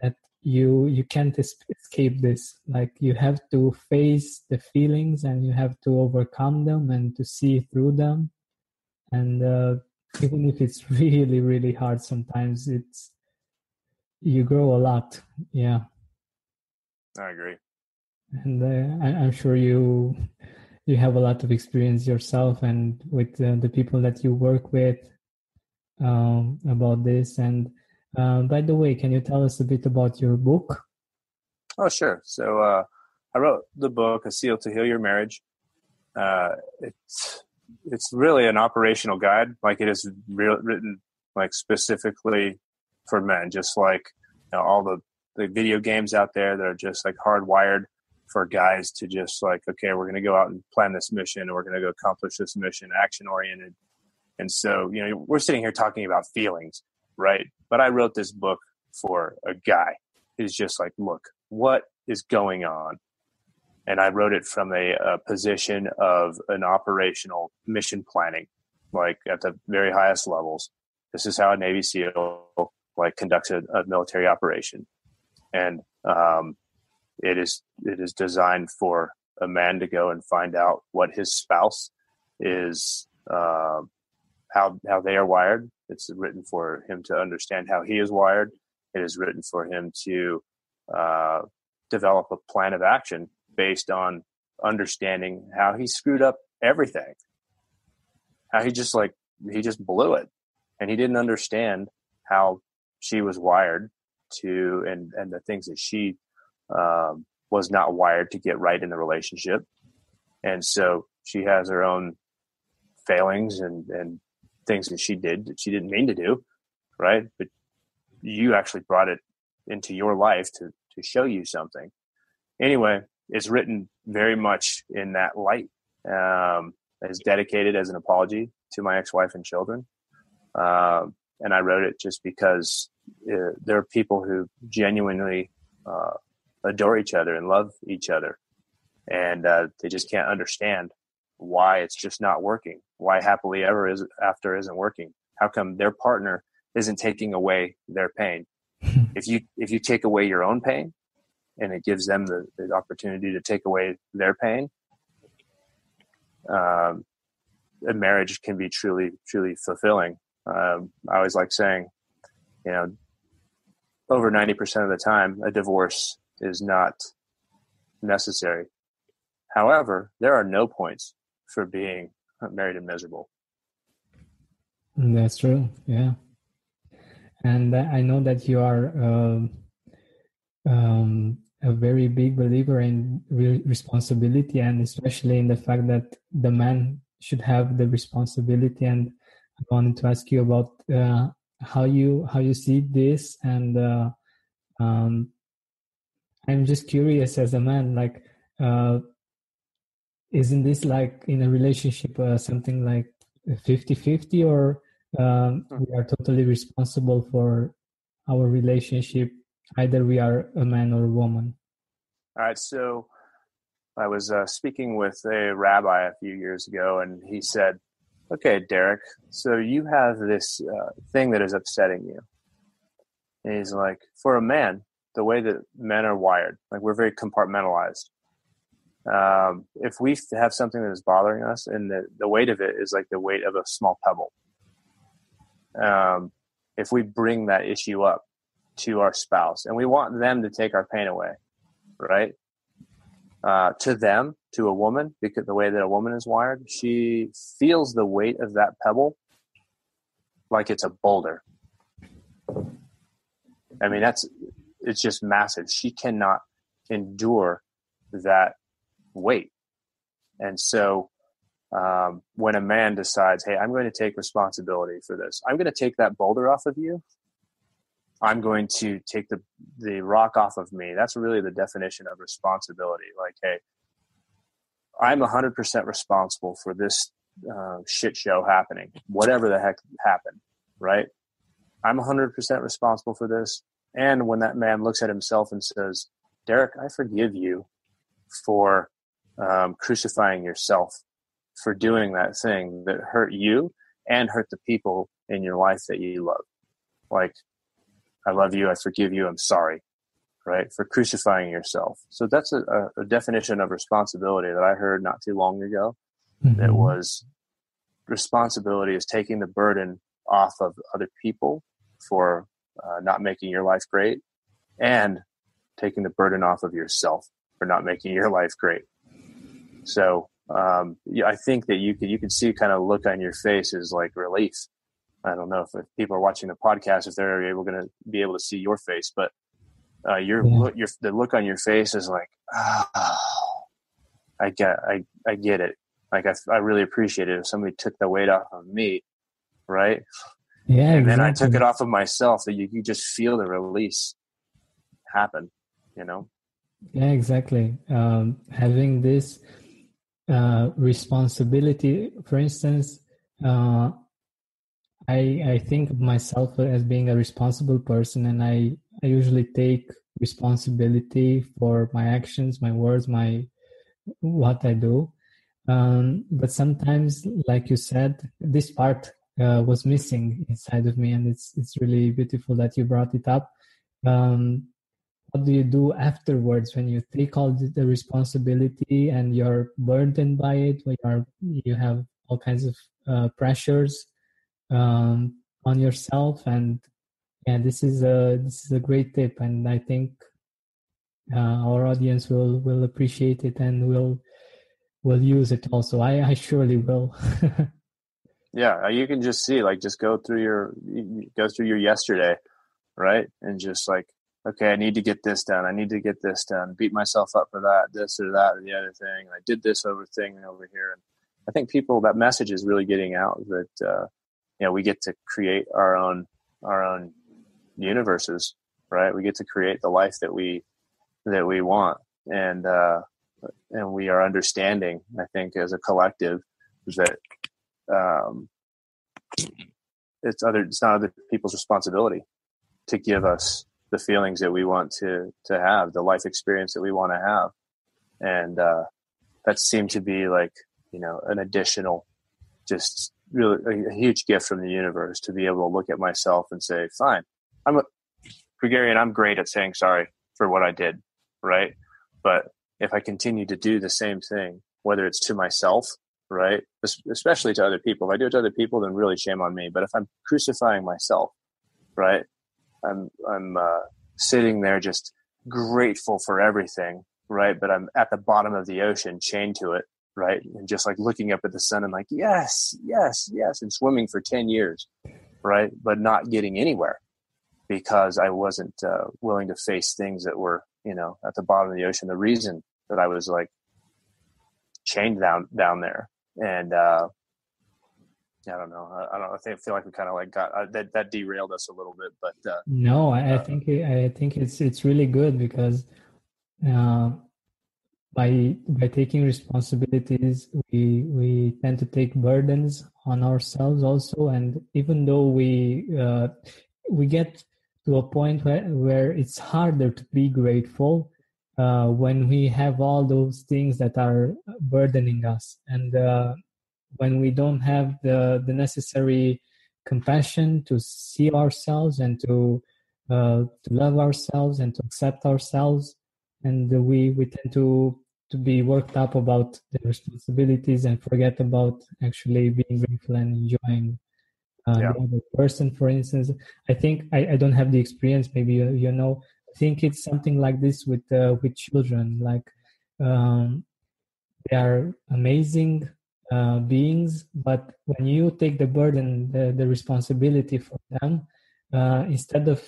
[SPEAKER 3] that you you can't escape this. Like you have to face the feelings and you have to overcome them and to see through them and uh, even if it's really really hard sometimes it's you grow a lot yeah
[SPEAKER 2] i agree
[SPEAKER 3] and uh, I, am sure you you have a lot of experience yourself and with uh, the people that you work with um, about this. And uh, by the way, can you tell us a bit about your book?
[SPEAKER 2] Oh, sure. So uh, I wrote the book "A Seal to Heal Your Marriage." Uh, it's it's really an operational guide, like it is re- written like specifically for men, just like you know, all the the video games out there that are just like hardwired for guys to just like, okay, we're going to go out and plan this mission, and we're going to go accomplish this mission, action oriented. And so, you know, we're sitting here talking about feelings, right? But I wrote this book for a guy who's just like, look, what is going on? And I wrote it from a, a position of an operational mission planning, like at the very highest levels. This is how a Navy SEAL like conducts a, a military operation. And um, it is it is designed for a man to go and find out what his spouse is uh, how how they are wired. It's written for him to understand how he is wired. It is written for him to uh, develop a plan of action based on understanding how he screwed up everything. How he just like he just blew it, and he didn't understand how she was wired to and and the things that she um, was not wired to get right in the relationship. And so she has her own failings and and things that she did that she didn't mean to do, right? But you actually brought it into your life to to show you something. Anyway, it's written very much in that light. Um, as dedicated as an apology to my ex-wife and children. Um, and I wrote it just because uh, there are people who genuinely uh, adore each other and love each other, and uh, they just can't understand why it's just not working. Why happily ever is after isn't working? How come their partner isn't taking away their pain? if you if you take away your own pain, and it gives them the, the opportunity to take away their pain, um, a marriage can be truly truly fulfilling. Um, I always like saying, you know, over ninety percent of the time, a divorce is not necessary. However, there are no points for being married and miserable.
[SPEAKER 3] That's true. Yeah, and I know that you are um, um, a very big believer in re- responsibility, and especially in the fact that the man should have the responsibility. And I wanted to ask you about uh, how you how you see this, and uh, um, I'm just curious as a man, like. Uh, isn't this like in a relationship uh, something like 50-50 or um, hmm. we are totally responsible for our relationship either we are a man or a woman.
[SPEAKER 2] All right so i was uh, speaking with a rabbi a few years ago and he said okay Darek so you have this uh, thing that is upsetting you. And he's like for a man the way that men are wired like we're very compartmentalized. Um, if we have something that is bothering us and the, the weight of it is like the weight of a small pebble um, if we bring that issue up to our spouse and we want them to take our pain away right uh, to them to a woman because the way that a woman is wired she feels the weight of that pebble like it's a boulder i mean that's it's just massive she cannot endure that weight. And so um, when a man decides, hey, I'm going to take responsibility for this, I'm going to take that boulder off of you. I'm going to take the the rock off of me. That's really the definition of responsibility. Like, hey, I'm 100% responsible for this uh, shit show happening, whatever the heck happened, right? I'm 100% responsible for this. And when that man looks at himself and says, Darek, I forgive you for um, crucifying yourself for doing that thing that hurt you and hurt the people in your life that you love. Like, I love you, I forgive you, I'm sorry, right? For crucifying yourself. So that's a, a definition of responsibility that I heard not too long ago. Mm-hmm. That was responsibility is taking the burden off of other people for uh, not making your life great and taking the burden off of yourself for not making your life great. So um, yeah, I think that you could you could see kind of look on your face is like relief. I don't know if, if people are watching the podcast if they're able going to be able to see your face, but uh, your yeah. look, your the look on your face is like, oh, I get I I get it. Like I I really appreciate it if somebody took the weight off of me, right?
[SPEAKER 3] Yeah,
[SPEAKER 2] and
[SPEAKER 3] exactly.
[SPEAKER 2] then I took it off of myself. That you you just feel the release happen, you know.
[SPEAKER 3] Yeah, exactly. Um, having this uh, responsibility. For instance, uh, I I think of myself as being a responsible person, and I I usually take responsibility for my actions, my words, my what I do. Um, but sometimes, like you said, this part uh, was missing inside of me, and it's it's really beautiful that you brought it up. Um, what do you do afterwards when you take all the responsibility and you're burdened by it when you're, you have all kinds of uh, pressures um, on yourself and yeah this is a this is a great tip and i think uh, our audience will will appreciate it and will will use it also i i surely will
[SPEAKER 2] yeah you can just see like just go through your go through your yesterday right and just like okay, I need to get this done. I need to get this done. Beat myself up for that, this or that or the other thing. I did this over thing over here, and I think people that message is really getting out that uh, you know we get to create our own our own universes, right? We get to create the life that we that we want, and uh, and we are understanding. I think as a collective is that um, it's other it's not other people's responsibility to give us the feelings that we want to to have, the life experience that we want to have, and uh, that seemed to be like you know an additional, just really a, huge gift from the universe to be able to look at myself and say, fine, I'm a gregarian. I'm great at saying sorry for what I did, right? But if I continue to do the same thing, whether it's to myself, right, especially to other people, if I do it to other people, then really shame on me. But if I'm crucifying myself, right, I'm I'm uh, sitting there just grateful for everything, right? But I'm at the bottom of the ocean, chained to it, right, and just like looking up at the sun and like yes, yes, yes, and swimming for ten years, right, but not getting anywhere because I wasn't uh, willing to face things that were you know at the bottom of the ocean. The reason that I was like chained down down there, and uh, I don't know. I, I don't. I think, feel like we kind of like got uh, that. That derailed us a little bit, but uh,
[SPEAKER 3] no, I, I uh, think I think it's it's really good because uh, by by taking responsibilities, we we tend to take burdens on ourselves also, and even though we uh, we get to a point where where it's harder to be grateful uh, when we have all those things that are burdening us. And uh, when we don't have the, the necessary compassion to see ourselves and to uh, to love ourselves and to accept ourselves and we we tend to to be worked up about the responsibilities and forget about actually being grateful and enjoying uh, yeah. the other person for instance. I think I, I don't have the experience maybe you, you know. I think it's something like this with uh, with children. Like um, they are amazing uh, beings but when you take the burden the, the responsibility for them uh, instead of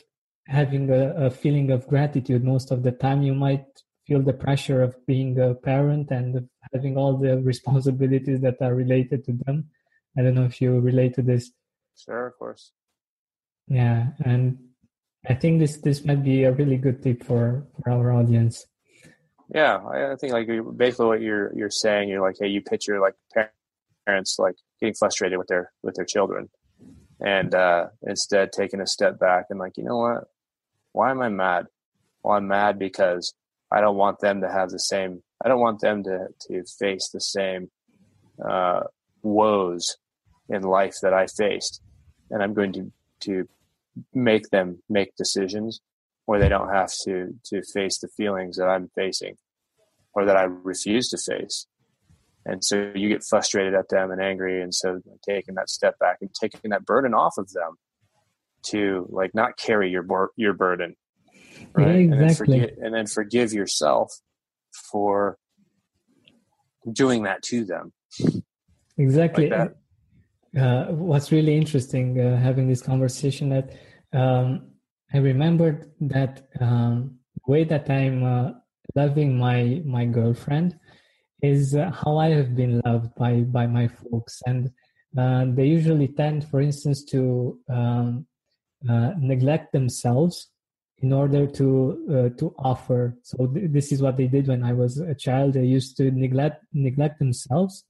[SPEAKER 3] having a, a, feeling of gratitude most of the time you might feel the pressure of being a parent and having all the responsibilities that are related to them. I don't know if you relate to this.
[SPEAKER 2] Sure of course.
[SPEAKER 3] Yeah and i think this this might be a really good tip for for our audience.
[SPEAKER 2] Yeah, I think like basically what you're you're saying, you're like, hey, you picture like parents like getting frustrated with their with their children, and uh, instead taking a step back and like, you know what? Why am I mad? Well, I'm mad because I don't want them to have the same. I don't want them to to face the same uh, woes in life that I faced, and I'm going to to make them make decisions where they don't have to to face the feelings that I'm facing or that I refuse to face. And so you get frustrated at them and angry. And so taking that step back and taking that burden off of them to like not carry your your burden,
[SPEAKER 3] right? Yeah, exactly.
[SPEAKER 2] And then, forget, and then forgive yourself for doing that to them.
[SPEAKER 3] Exactly. Like uh, what's really interesting uh, having this conversation that um, I remembered that um, way that I'm uh, loving my my girlfriend is uh, how I have been loved by by my folks, and uh, they usually tend, for instance, to um, uh, neglect themselves in order to uh, to offer. So th- this is what they did when I was a child. They used to neglect neglect themselves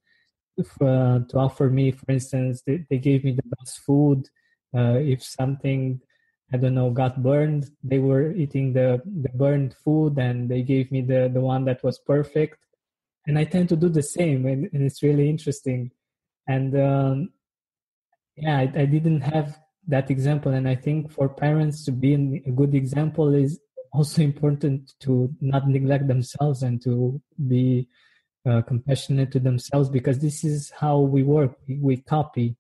[SPEAKER 3] if, uh, to offer me. For instance, they, they gave me the best food. if something I don't know, got burned. They were eating the, the burned food and they gave me the, the one that was perfect. And I tend to do the same and, and it's really interesting. And um, yeah, I, I, didn't have that example. And I think for parents to be a good example is also important to not neglect themselves and to be uh, compassionate to themselves because this is how we work. We, we copy.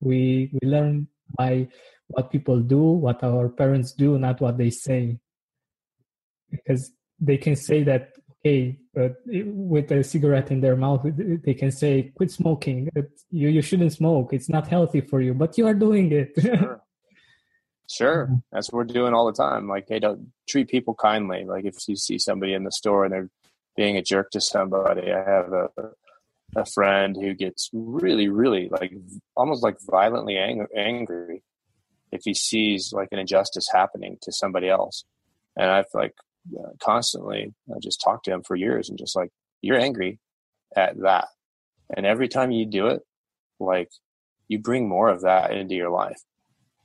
[SPEAKER 3] We, we learn by what people do, what our parents do, not what they say. Because they can say that, okay, but with a cigarette in their mouth, they can say, quit smoking. You, you shouldn't smoke. It's not healthy for you, but you are doing it.
[SPEAKER 2] sure. Sure. That's what we're doing all the time. Like, hey, don't treat people kindly. Like, if you see somebody in the store and they're being a jerk to somebody, I have a a friend who gets really, really like almost like violently ang- angry if he sees like an injustice happening to somebody else. And I've like uh, constantly uh, just talked to him for years and just like, you're angry at that. And every time you do it, like you bring more of that into your life.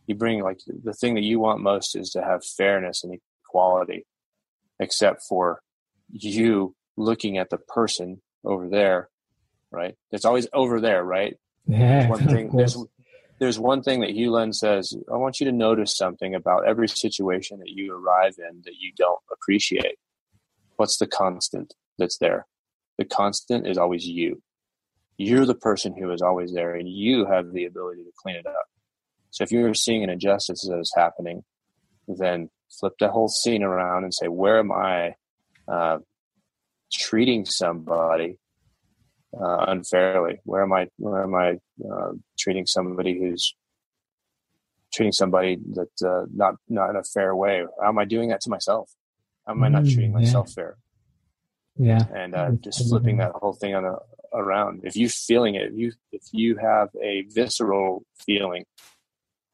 [SPEAKER 2] You bring like the thing that you want most is to have fairness and equality, except for you looking at the person over there, right? It's always over there, right?
[SPEAKER 3] Yeah.
[SPEAKER 2] One thing, there's, there's one thing that Hew Len says. I want you to notice something about every situation that you arrive in that you don't appreciate. What's the constant that's there? The constant is always you. You're the person who is always there, and you have the ability to clean it up. So if you're seeing an injustice that is happening, then flip the whole scene around and say, where am I uh, treating somebody uh, unfairly? Where am I? Where am I uh, treating somebody who's treating somebody that uh, not not in a fair way? How am I doing that to myself? How am I not treating
[SPEAKER 3] Mm, yeah.
[SPEAKER 2] myself fair?
[SPEAKER 3] Yeah.
[SPEAKER 2] And uh, just flipping that whole thing on a, around. If you're feeling it, if you if you have a visceral feeling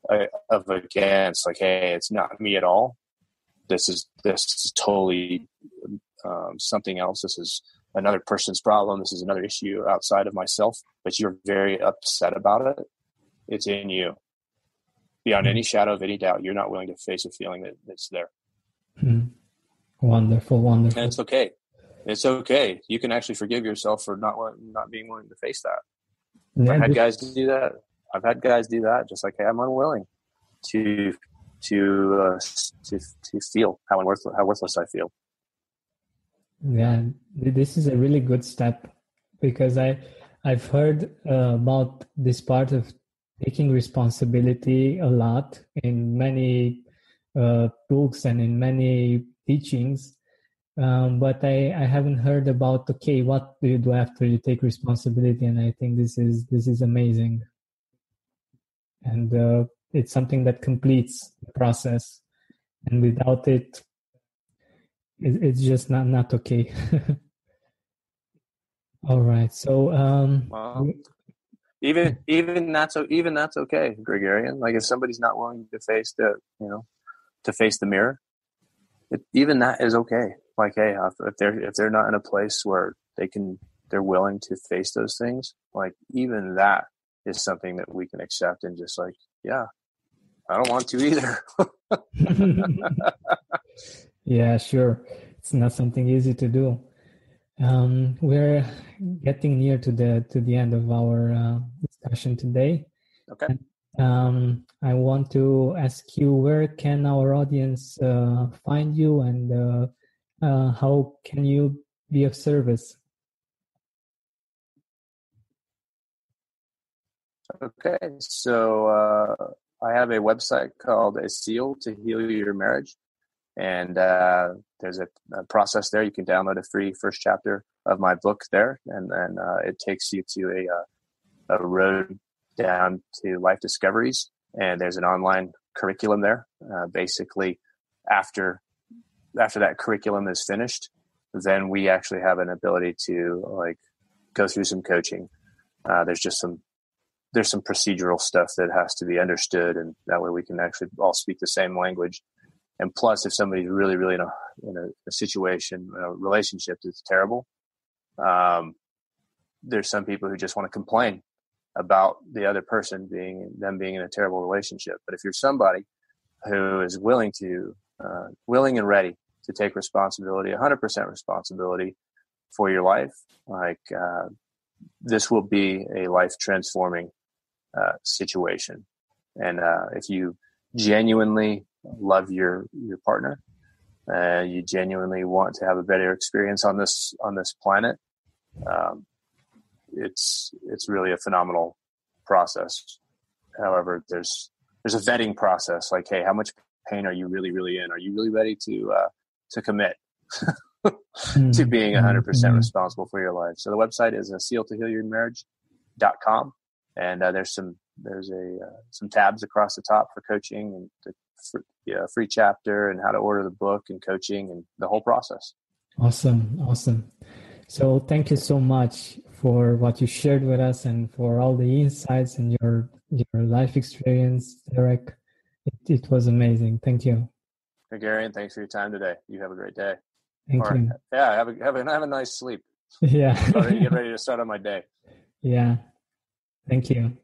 [SPEAKER 2] uh, of against, like, hey, it's not me at all. This is this is totally um, something else. This is another person's problem. This is another issue outside of myself. But you're very upset about it. It's in you, beyond any shadow of any doubt. You're not willing to face a feeling that, that's there,
[SPEAKER 3] Mhm. Wonderful, wonderful.
[SPEAKER 2] and it's okay. It's okay. You can actually forgive yourself for not not being willing to face that.
[SPEAKER 3] Yeah,
[SPEAKER 2] I've had guys do that. I've had guys do that. Just like, hey, I'm unwilling to to uh, to to feel how worthless how worthless I feel.
[SPEAKER 3] Yeah this is a really good step because i i've heard uh, about this part of taking responsibility a lot in many uh, books and in many teachings. Um, but I, I haven't heard about okay what do you do after you take responsibility? And i think this is this is amazing. And uh, it's something that completes the process. And without it it, it's just not not okay all right so um
[SPEAKER 2] Well, even even that's o- even that's okay, Georgian. Like if somebody's not willing to face the you know to face the mirror, it, even that is okay. Like hey, if if they're if they're not in a place where they can they're willing to face those things, like even that is something that we can accept and just like yeah, I don't want to either.
[SPEAKER 3] yeah sure. It's not something easy to do. Um we're getting near to the to the end of our uh, discussion today.
[SPEAKER 2] Okay.
[SPEAKER 3] um i want to ask you where can our audience uh, find you and uh, uh, how can you be of service?
[SPEAKER 2] Okay, so uh, I have a website called A Seal to Heal Your Marriage, and uh, there's a, a process there. You can download a free first chapter of my book there, and then uh, it takes you to a uh, a road down to life discoveries. And there's an online curriculum there. Uh, basically, after after that curriculum is finished, then we actually have an ability to like go through some coaching. Uh, there's just some there's some procedural stuff that has to be understood, and that way we can actually all speak the same language. And plus, if somebody's really, really in a in a, a situation, a relationship that's terrible, um, there's some people who just want to complain about the other person being them being in a terrible relationship. But if you're somebody who is willing to uh, willing and ready to take responsibility, 100% responsibility for your life, like uh, this will be a life transforming uh, situation. And uh, if you genuinely love your your partner, uh, you genuinely want to have a better experience on this on this planet, um, it's it's really a phenomenal process. However, there's there's a vetting process. Like, hey, how much pain are you really really in? Are you really ready to uh, to commit? to being 100%
[SPEAKER 3] Mhm.
[SPEAKER 2] responsible for your life. So the website is a seal to heal your marriage.com. And uh, there's some, there's a, uh, some tabs across the top for coaching and the fr- yeah, free chapter and how to order the book and coaching and the whole process.
[SPEAKER 3] Awesome, awesome. So thank you so much for what you shared with us and for all the insights and your your life experience, Darek. It, it was amazing. Thank you.
[SPEAKER 2] Georgian, thanks for your time today. You have a great day.
[SPEAKER 3] Thank
[SPEAKER 2] or,
[SPEAKER 3] you.
[SPEAKER 2] Yeah, have a, have a have a nice sleep.
[SPEAKER 3] Yeah.
[SPEAKER 2] get ready to start on my day.
[SPEAKER 3] Yeah. Thank you.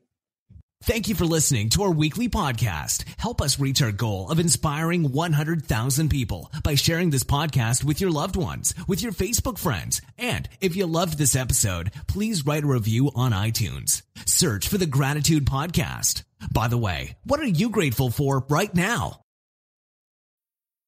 [SPEAKER 1] Thank you for listening to our weekly podcast. Help us reach our goal of inspiring 100,000 people by sharing this podcast with your loved ones, with your Facebook friends. And if you loved this episode, please write a review on iTunes. Search for the Gratitude Podcast. By the way, what are you grateful for right now?